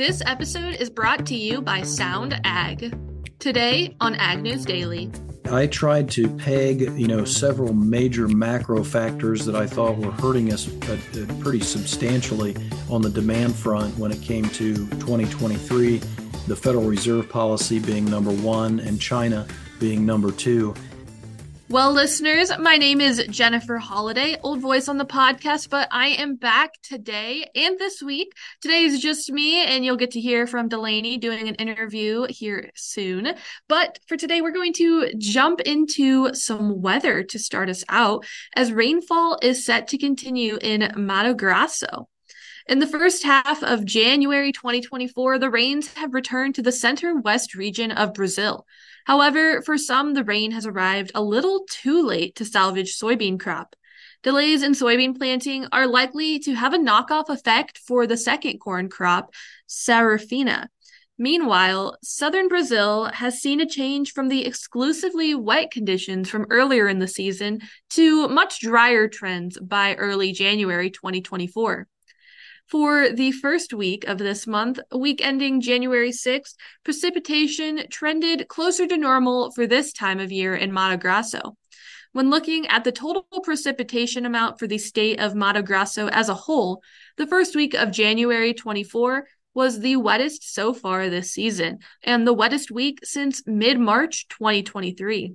This episode is brought to you by Sound Ag. Today on Ag News Daily. I tried to peg, you know, several major macro factors that I thought were hurting us uh, pretty substantially on the demand front when it came to 2023, the Federal Reserve policy being number one and China being number two. Well, listeners, my name is Jennifer Holiday, old voice on the podcast, but I am back today and this week. Today is just me, and you'll get to hear from Delaney doing an interview here soon. But for today, we're going to jump into some weather to start us out, as rainfall is set to continue in Mato Grosso. In the first half of January 2024, the rains have returned to the center west region of Brazil. However, for some, the rain has arrived a little too late to salvage soybean crop. Delays in soybean planting are likely to have a knockoff effect for the second corn crop, Safrinha. Meanwhile, southern Brazil has seen a change from the exclusively wet conditions from earlier in the season to much drier trends by early January 2024. For the first week of this month, week ending January 6th, precipitation trended closer to normal for this time of year in Mato Grosso. When looking at the total precipitation amount for the state of Mato Grosso as a whole, the first week of January 24 was the wettest so far this season and the wettest week since mid March 2023.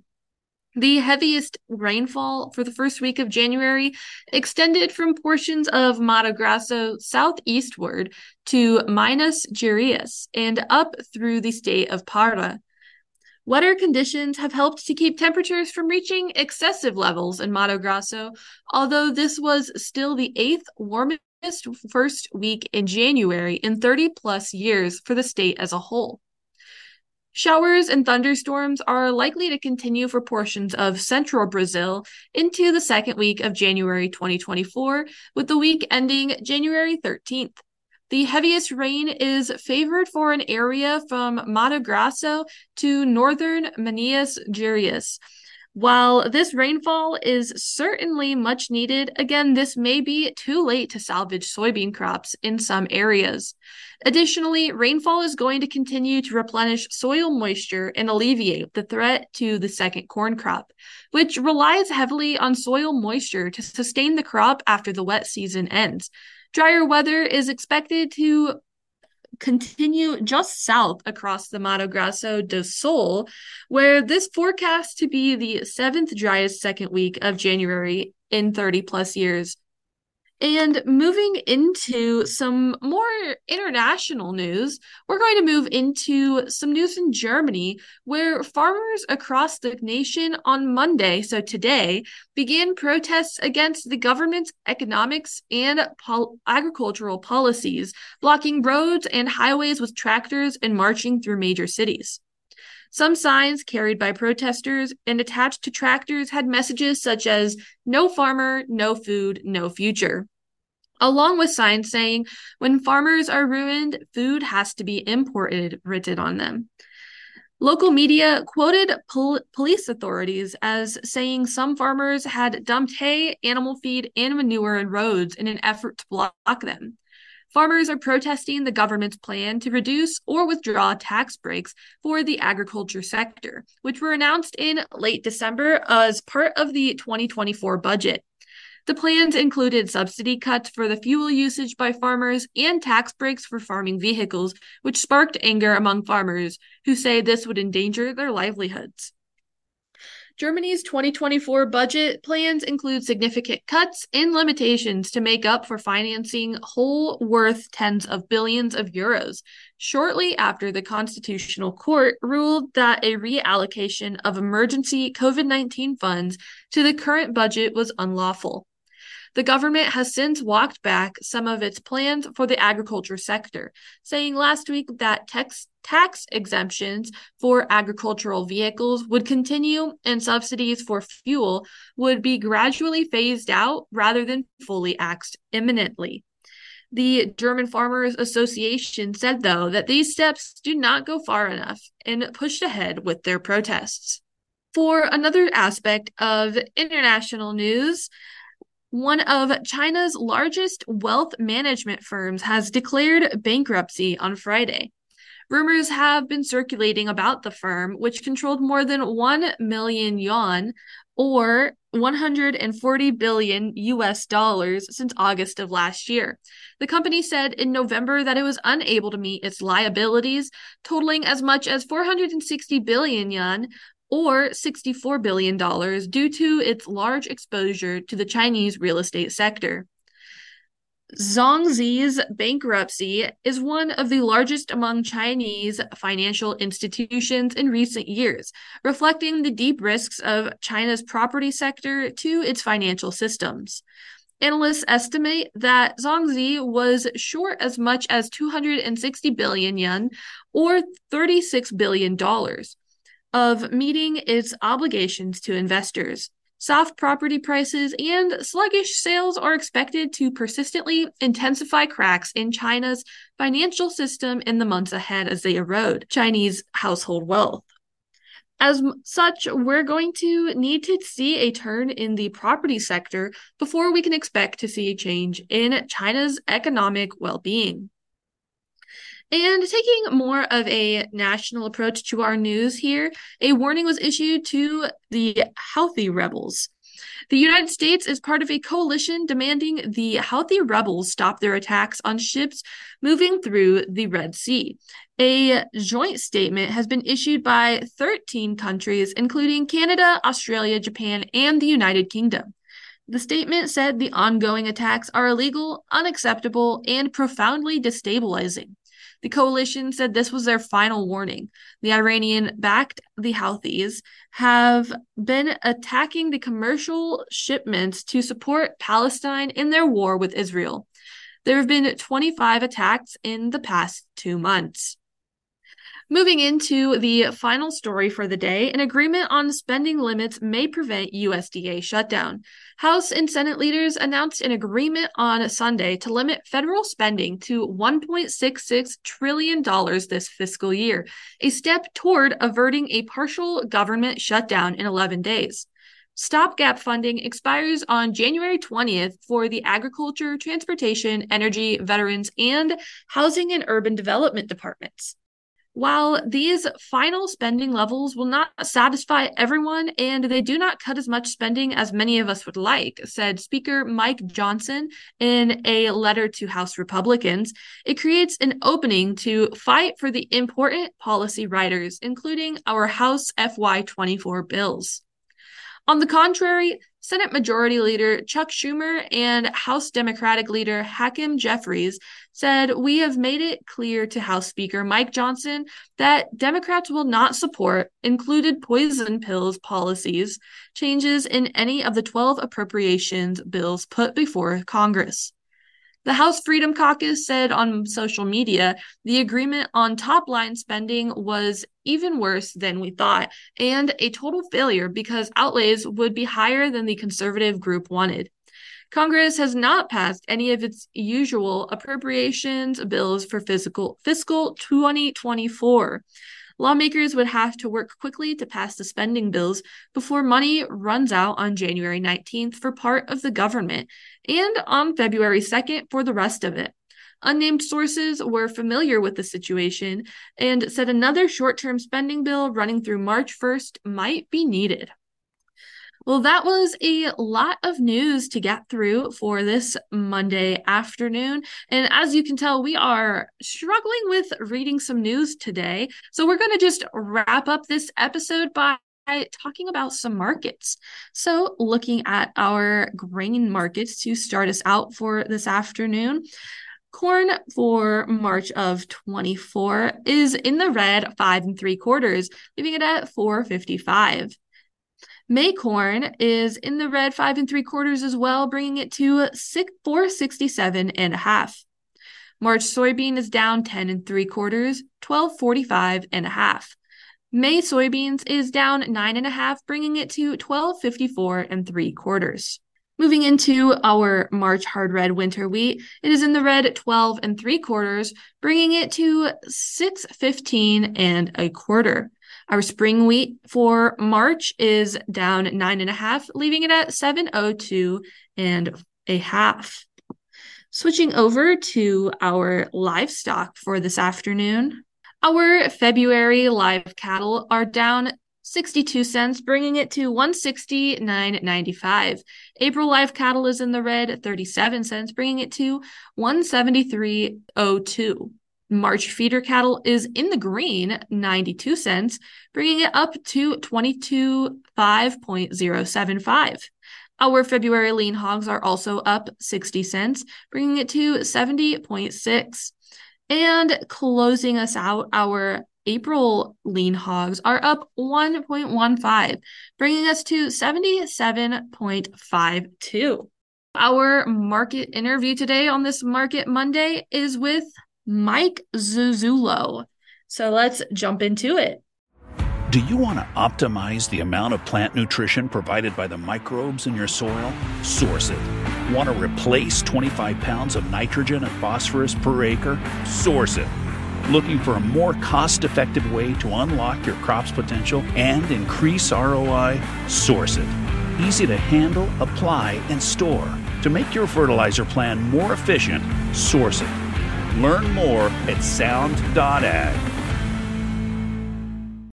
The heaviest rainfall for the first week of January extended from portions of Mato Grosso southeastward to Minas Gerais and up through the state of Pará. Wetter conditions have helped to keep temperatures from reaching excessive levels in Mato Grosso, although this was still the eighth warmest first week in January in 30 plus years for the state as a whole. Showers and thunderstorms are likely to continue for portions of central Brazil into the second week of January 2024, with the week ending January 13th. The heaviest rain is favored for an area from Mato Grosso to northern Minas Gerais, while this rainfall is certainly much needed, again, this may be too late to salvage soybean crops in some areas. Additionally, rainfall is going to continue to replenish soil moisture and alleviate the threat to the second corn crop, which relies heavily on soil moisture to sustain the crop after the wet season ends. Drier weather is expected to continue just south across the Mato Grosso do Sul, where this forecast to be the seventh driest second week of January in 30 plus years. And moving into some more international news, we're going to move into some news in Germany, where farmers across the nation on Monday, so today, began protests against the government's economics and pol- agricultural policies, blocking roads and highways with tractors and marching through major cities. Some signs carried by protesters and attached to tractors had messages such as no farmer, no food, no future. Along with signs saying when farmers are ruined, food has to be imported written on them. Local media quoted pol- police authorities as saying some farmers had dumped hay, animal feed, and manure in roads in an effort to block them. Farmers are protesting the government's plan to reduce or withdraw tax breaks for the agriculture sector, which were announced in late December as part of the 2024 budget. The plans included subsidy cuts for the fuel usage by farmers and tax breaks for farming vehicles, which sparked anger among farmers who say this would endanger their livelihoods. Germany's 2024 budget plans include significant cuts and limitations to make up for financing whole worth tens of billions of euros, shortly after the Constitutional Court ruled that a reallocation of emergency COVID 19 funds to the current budget was unlawful. The government has since walked back some of its plans for the agriculture sector, saying last week that tax, tax exemptions for agricultural vehicles would continue and subsidies for fuel would be gradually phased out rather than fully axed imminently. The German Farmers Association said, though, that these steps do not go far enough and pushed ahead with their protests. For another aspect of international news, One of China's largest wealth management firms has declared bankruptcy on Friday. Rumors have been circulating about the firm, which controlled more than 1 million yuan or 140 billion US dollars since August of last year. The company said in November that it was unable to meet its liabilities, totaling as much as 460 billion yuan or $64 billion due to its large exposure to the Chinese real estate sector. Zhongzhi's bankruptcy is one of the largest among Chinese financial institutions in recent years, reflecting the deep risks of China's property sector to its financial systems. Analysts estimate that Zhongzi was short as much as 260 billion yen or $36 billion of meeting its obligations to investors. Soft property prices and sluggish sales are expected to persistently intensify cracks in China's financial system in the months ahead as they erode Chinese household wealth. As such, we're going to need to see a turn in the property sector before we can expect to see a change in China's economic well being. And taking more of a national approach to our news here, a warning was issued to the Houthi rebels. The United States is part of a coalition demanding the Houthi rebels stop their attacks on ships moving through the Red Sea. A joint statement has been issued by 13 countries, including Canada, Australia, Japan, and the United Kingdom. The statement said the ongoing attacks are illegal, unacceptable, and profoundly destabilizing. The coalition said this was their final warning. The Iranian backed the Houthis have been attacking the commercial shipments to support Palestine in their war with Israel. There have been 25 attacks in the past two months. Moving into the final story for the day, an agreement on spending limits may prevent USDA shutdown. House and Senate leaders announced an agreement on Sunday to limit federal spending to $1.66 trillion this fiscal year, a step toward averting a partial government shutdown in 11 days. Stopgap funding expires on January 20th for the Agriculture, Transportation, Energy, Veterans, and Housing and Urban Development departments. While these final spending levels will not satisfy everyone and they do not cut as much spending as many of us would like, said Speaker Mike Johnson in a letter to House Republicans, it creates an opening to fight for the important policy riders, including our House FY24 bills. On the contrary, Senate Majority Leader Chuck Schumer and House Democratic Leader Hakeem Jeffries said, We have made it clear to House Speaker Mike Johnson that Democrats will not support included poison pills policies changes in any of the 12 appropriations bills put before Congress. The House Freedom Caucus said on social media the agreement on top line spending was even worse than we thought and a total failure because outlays would be higher than the conservative group wanted. Congress has not passed any of its usual appropriations bills for fiscal fiscal 2024. Lawmakers would have to work quickly to pass the spending bills before money runs out on January 19th for part of the government and on February 2nd for the rest of it. Unnamed sources were familiar with the situation and said another short term spending bill running through March 1st might be needed. Well, that was a lot of news to get through for this Monday afternoon. And as you can tell, we are struggling with reading some news today. So we're going to just wrap up this episode by talking about some markets. So, looking at our grain markets to start us out for this afternoon. Corn for March of 24 is in the red five and three quarters, leaving it at 455. May corn is in the red five and three quarters as well, bringing it to six, 467 and a half. March soybean is down 10 and three quarters, 1245 and a half. May soybeans is down nine and a half, bringing it to 1254 and three quarters. Moving into our March hard red winter wheat, it is in the red 12 and three quarters, bringing it to 615 and a quarter. Our spring wheat for March is down nine and a half, leaving it at 702 and a half. Switching over to our livestock for this afternoon. Our February live cattle are down 62 cents, bringing it to 169.95. April live cattle is in the red, 37 cents, bringing it to 173.02. March feeder cattle is in the green, 92 cents, bringing it up to 22.5.075. Our February lean hogs are also up 60 cents, bringing it to 70.6. And closing us out, our April lean hogs are up 1.15, bringing us to 77.52. Our market interview today on this Market Monday is with Mike Zuzolo. So let's jump into it. Do you want to optimize the amount of plant nutrition provided by the microbes in your soil? Source it. Want to replace 25 pounds of nitrogen and phosphorus per acre? Source it Looking for a more cost effective way to unlock your crop's potential and increase ROI? Source it. Easy to handle, apply, and store. To make your fertilizer plan more efficient, source it. Learn more at sound.ag.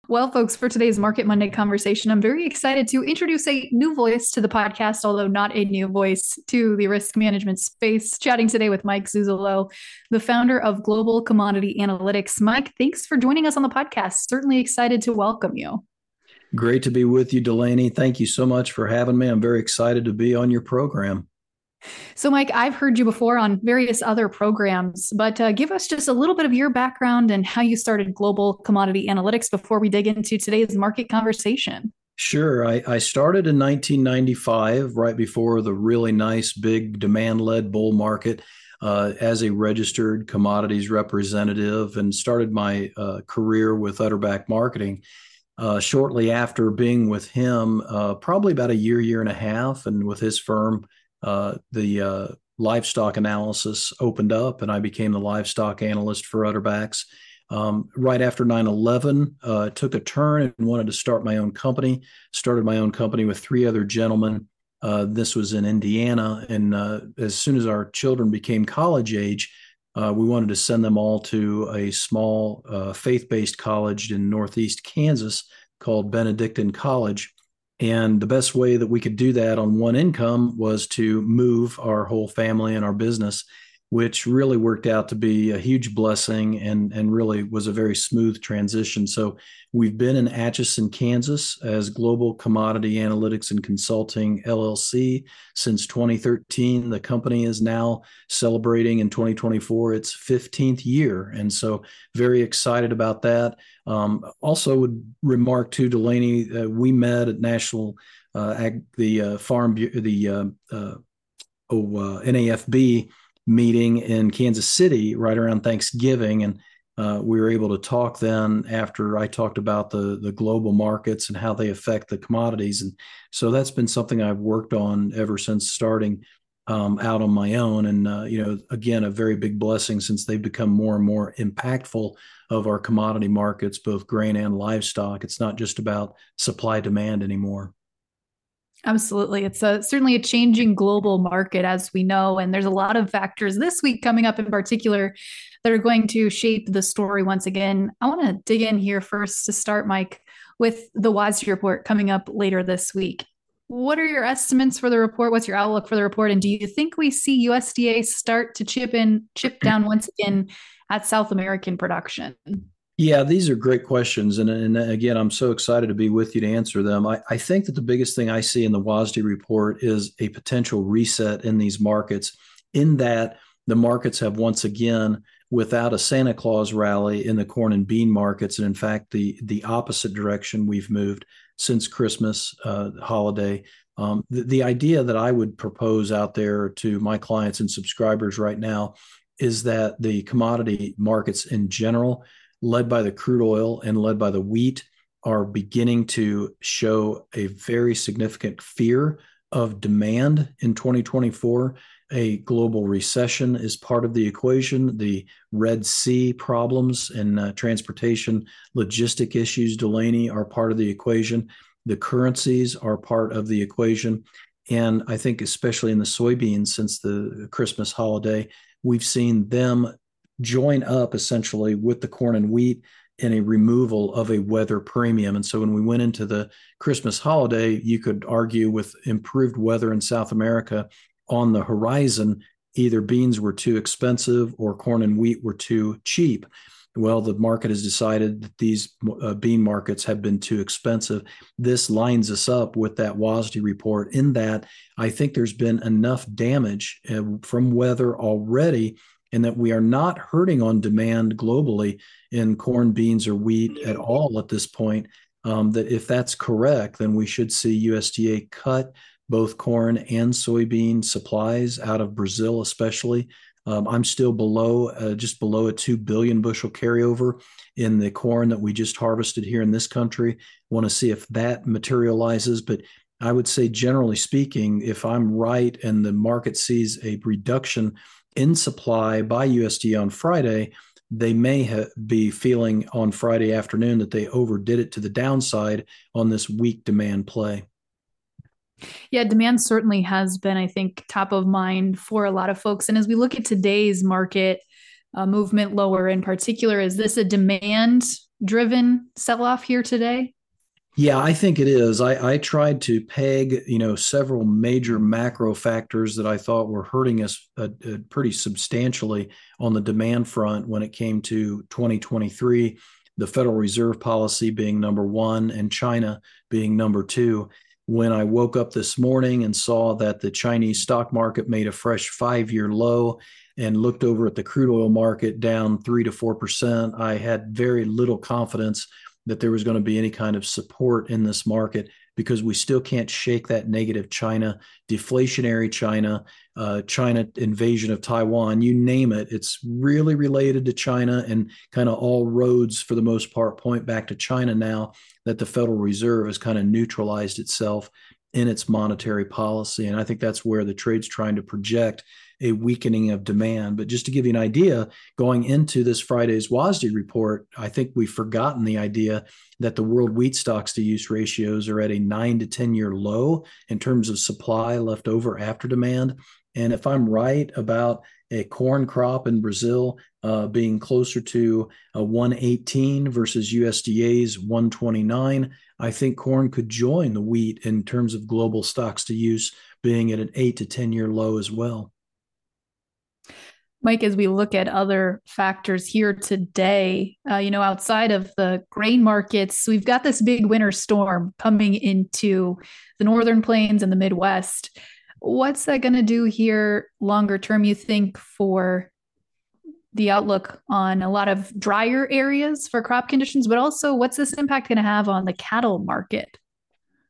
Well, folks, for today's Market Monday conversation, I'm very excited to introduce a new voice to the podcast, although not a new voice to the risk management space. Chatting today with Mike Zuzolo, the founder of Global Commodity Analytics. Mike, thanks for joining us on the podcast. Certainly excited to welcome you. Great to be with you, Delaney. Thank you so much for having me. I'm very excited to be on your program. So, Mike, I've heard you before on various other programs, but uh, give us just a little bit of your background and how you started Global Commodity Analytics before we dig into today's market conversation. Sure. I, I started in 1995, right before the really nice, big demand led bull market, uh, as a registered commodities representative and started my uh, career with Utterback Marketing. Uh, shortly after being with him, uh, probably about a year, year and a half, and with his firm, uh, the uh, livestock analysis opened up, and I became the livestock analyst for Utterbacks. Um, right after 9 11, uh, took a turn and wanted to start my own company. Started my own company with three other gentlemen. Uh, this was in Indiana. And uh, as soon as our children became college age, we wanted to send them all to a small faith based college in Northeast Kansas called Benedictine College. And the best way that we could do that on one income was to move our whole family and our business, which really worked out to be a huge blessing and, and really was a very smooth transition. So we've been in Atchison, Kansas as Global Commodity Analytics and Consulting LLC since 2013. The company is now celebrating in 2024 its 15th year. And so very excited about that. Um, also, would remark to Delaney, uh, we met at National uh, Ag, the uh, Farm the uh, uh, oh, uh, NAFB meeting in Kansas City right around Thanksgiving, and we were able to talk then after I talked about the the global markets and how they affect the commodities, and so that's been something I've worked on ever since starting um, out on my own. And, uh, you know, again, a very big blessing since they've become more and more impactful of our commodity markets, both grain and livestock. It's not just about supply demand anymore. Absolutely. It's a, certainly a changing global market, as we know. And there's a lot of factors this week coming up in particular that are going to shape the story once again. I want to dig in here first to start, Mike, with the WASDE report coming up later this week. What are your estimates for the report? What's your outlook for the report? And do you think we see USDA start to chip in, chip down once again at South American production? Yeah, these are great questions. And, and again, I'm so excited to be with you to answer them. I, I think that the biggest thing I see in the WASDE report is a potential reset in these markets, in that the markets have once again, without a Santa Claus rally in the corn and bean markets, and in fact, the, the opposite direction we've moved since Christmas uh, holiday. Um, the, the idea that I would propose out there to my clients and subscribers right now is that the commodity markets in general, led by the crude oil and led by the wheat, are beginning to show a very significant fear of demand in 2024. a global recession is part of the equation. The Red Sea problems and uh, transportation logistic issues, Delaney, are part of the equation. The currencies are part of the equation. And I think, especially in the soybeans since the Christmas holiday, we've seen them join up essentially with the corn and wheat in a removal of a weather premium. And so when we went into the Christmas holiday, you could argue with improved weather in South America on the horizon, either beans were too expensive or corn and wheat were too cheap. Well, the market has decided that these uh, bean markets have been too expensive. This lines us up with that WASDE report, in that I think there's been enough damage uh, from weather already and that we are not hurting on demand globally in corn, beans, or wheat at all at this point. Um, that if that's correct, then we should see USDA cut both corn and soybean supplies out of Brazil, especially. Um, I'm still below, uh, just below a 2 billion bushel carryover in the corn that we just harvested here in this country. Want to see if that materializes. But I would say, generally speaking, if I'm right and the market sees a reduction in supply by USD on Friday, they may ha- be feeling on Friday afternoon that they overdid it to the downside on this weak demand play. Yeah, demand certainly has been, I think, top of mind for a lot of folks. And as we look at today's market uh, movement lower in particular, is this a demand driven sell off here today? Yeah, I think it is. I, I, tried to peg, you know, several major macro factors that I thought were hurting us uh, uh, pretty substantially on the demand front when it came to 2023. The Federal Reserve policy being number one, and China being number two when I woke up this morning and saw that the Chinese stock market made a fresh five year low and looked over at the crude oil market down three to 4%, I had very little confidence that there was going to be any kind of support in this market because we still can't shake that negative China, deflationary China, uh, China invasion of Taiwan, you name it. It's really related to China, and kind of all roads, for the most part, point back to China now that the Federal Reserve has kind of neutralized itself in its monetary policy. And I think that's where the trade's trying to project a weakening of demand. But just to give you an idea, going into this Friday's WASDE report, I think we've forgotten the idea that the world wheat stocks to use ratios are at a nine to 10 year low in terms of supply left over after demand. And if I'm right about a corn crop in Brazil uh, being closer to a 118 versus USDA's 129, I think corn could join the wheat in terms of global stocks to use being at an eight to 10 year low as well. Mike, as we look at other factors here today, uh, you know, outside of the grain markets, we've got this big winter storm coming into the northern plains and the Midwest. What's that going to do here longer term, you think, for the outlook on a lot of drier areas for crop conditions, but also what's this impact going to have on the cattle market?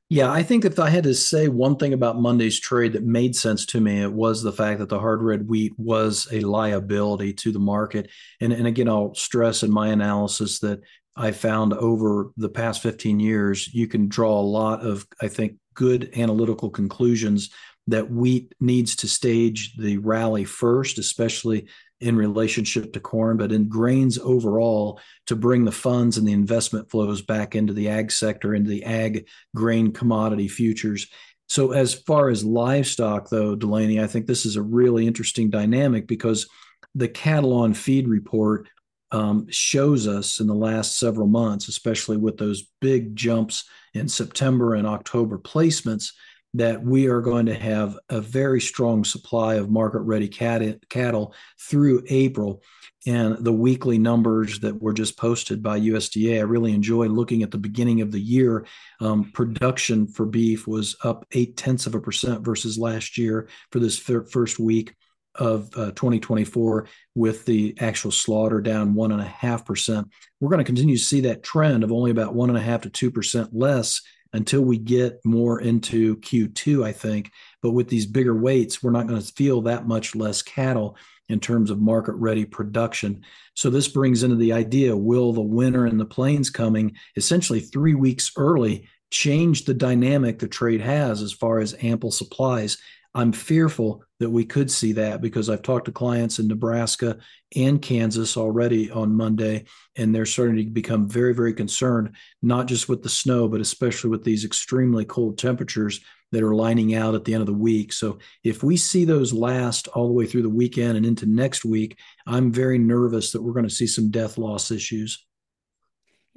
Yeah, I think if I had to say one thing about Monday's trade that made sense to me, it was the fact that the hard red wheat was a liability to the market. And, and again, I'll stress in my analysis that I found over the past 15 years, you can draw a lot of, I think, good analytical conclusions that wheat needs to stage the rally first, especially in relationship to corn, but in grains overall to bring the funds and the investment flows back into the ag sector, into the ag grain commodity futures. So, as far as livestock, though, Delaney, I think this is a really interesting dynamic because the cattle on feed report um, shows us in the last several months, especially with those big jumps in September and October placements, that we are going to have a very strong supply of market ready cattle through April. And the weekly numbers that were just posted by USDA, I really enjoy looking at the beginning of the year. Um, production for beef was up eight tenths of a percent versus last year for this first week of uh, 2024 with the actual slaughter down one and a half percent. We're going to continue to see that trend of only about one and a half to two percent less until we get more into Q2, I think. But with these bigger weights, we're not going to feel that much less cattle in terms of market ready production. So this brings into the idea will the winter and the plains coming essentially three weeks early change the dynamic the trade has as far as ample supplies? I'm fearful that we could see that because I've talked to clients in Nebraska and Kansas already on Monday, and they're starting to become very, very concerned, not just with the snow, but especially with these extremely cold temperatures that are lining out at the end of the week. So if we see those last all the way through the weekend and into next week, I'm very nervous that we're going to see some death loss issues.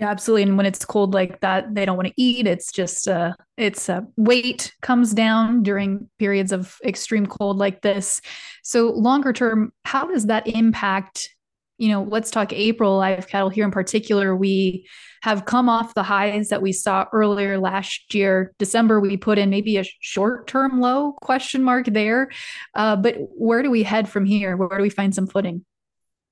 Yeah, absolutely. And when it's cold like that, they don't want to eat. It's just uh it's uh, weight comes down during periods of extreme cold like this. So longer term, how does that impact? You know, let's talk April live cattle here in particular. We have come off the highs that we saw earlier last year. December, we put in maybe a short term low question mark there. Uh, but where do we head from here? Where do we find some footing?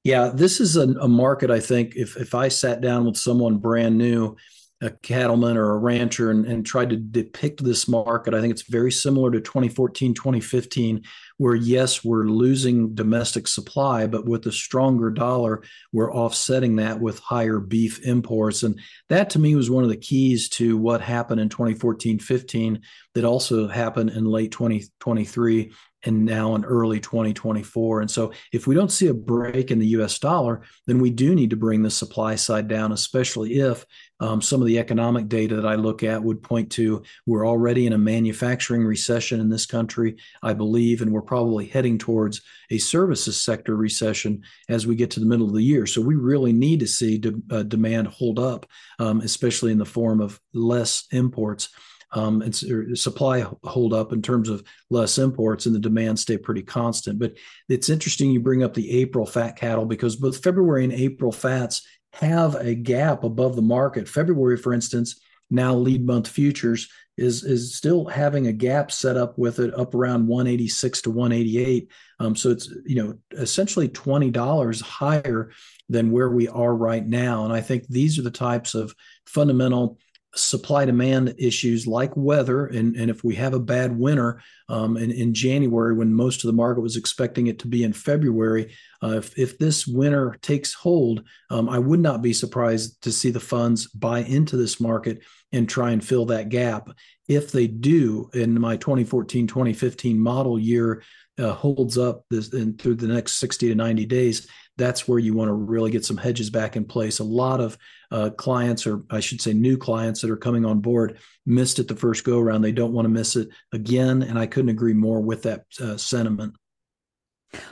Yeah, this is a, a, market. I think if if I sat down with someone brand new, a cattleman or a rancher, and, and tried to depict this market, I think it's very similar to 2014, 2015, where yes, we're losing domestic supply, but with a stronger dollar, we're offsetting that with higher beef imports. And that to me was one of the keys to what happened in 2014, 15, that also happened in late 2023 and now in early 2024. And so, if we don't see a break in the US dollar, then we do need to bring the supply side down, especially if um, some of the economic data that I look at would point to we're already in a manufacturing recession in this country, I believe, and we're probably heading towards a services sector recession as we get to the middle of the year. So, we really need to see de- uh, demand hold up, um, especially in the form of less imports um, and supply hold up in terms of less imports and the demand stay pretty constant. But it's interesting you bring up the April fat cattle because both February and April fats have a gap above the market. February, for instance, now lead month futures is is still having a gap set up with it up around 186 to 188. Um, so it's you know essentially twenty dollars higher than where we are right now. And I think these are the types of fundamental supply demand issues like weather and, and if we have a bad winter um, in, in january when most of the market was expecting it to be in february uh, if, if this winter takes hold um, i would not be surprised to see the funds buy into this market and try and fill that gap. If they do in my 2014 2015 model year uh, holds up this in, through the next 60 to 90 days that's where you want to really get some hedges back in place. A lot of uh, clients, or I should say, new clients that are coming on board, missed it the first go around. They don't want to miss it again, and I couldn't agree more with that uh, sentiment.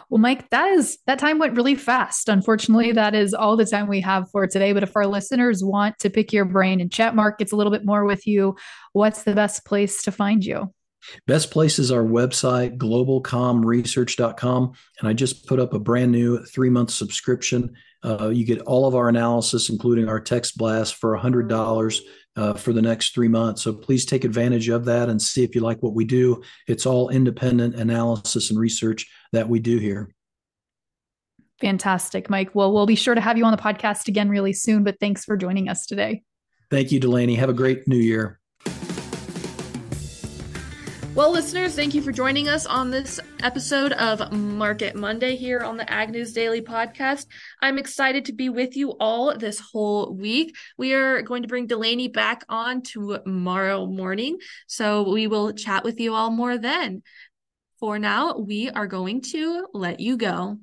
Well, Mike, that is that time went really fast. Unfortunately, that is all the time we have for today. But if our listeners want to pick your brain and chat markets a little bit more with you, what's the best place to find you? Best place is our website, globalcomresearch.com. And I just put up a brand new three month subscription. Uh, you get all of our analysis, including our text blast, for $100 uh, for the next three months. So please take advantage of that and see if you like what we do. It's all independent analysis and research that we do here. Fantastic, Mike. Well, we'll be sure to have you on the podcast again really soon, but thanks for joining us today. Thank you, Delaney. Have a great new year. Well, listeners, thank you for joining us on this episode of Market Monday here on the Ag News Daily podcast. I'm excited to be with you all this whole week. We are going to bring Delaney back on tomorrow morning, so we will chat with you all more then. For now, we are going to let you go.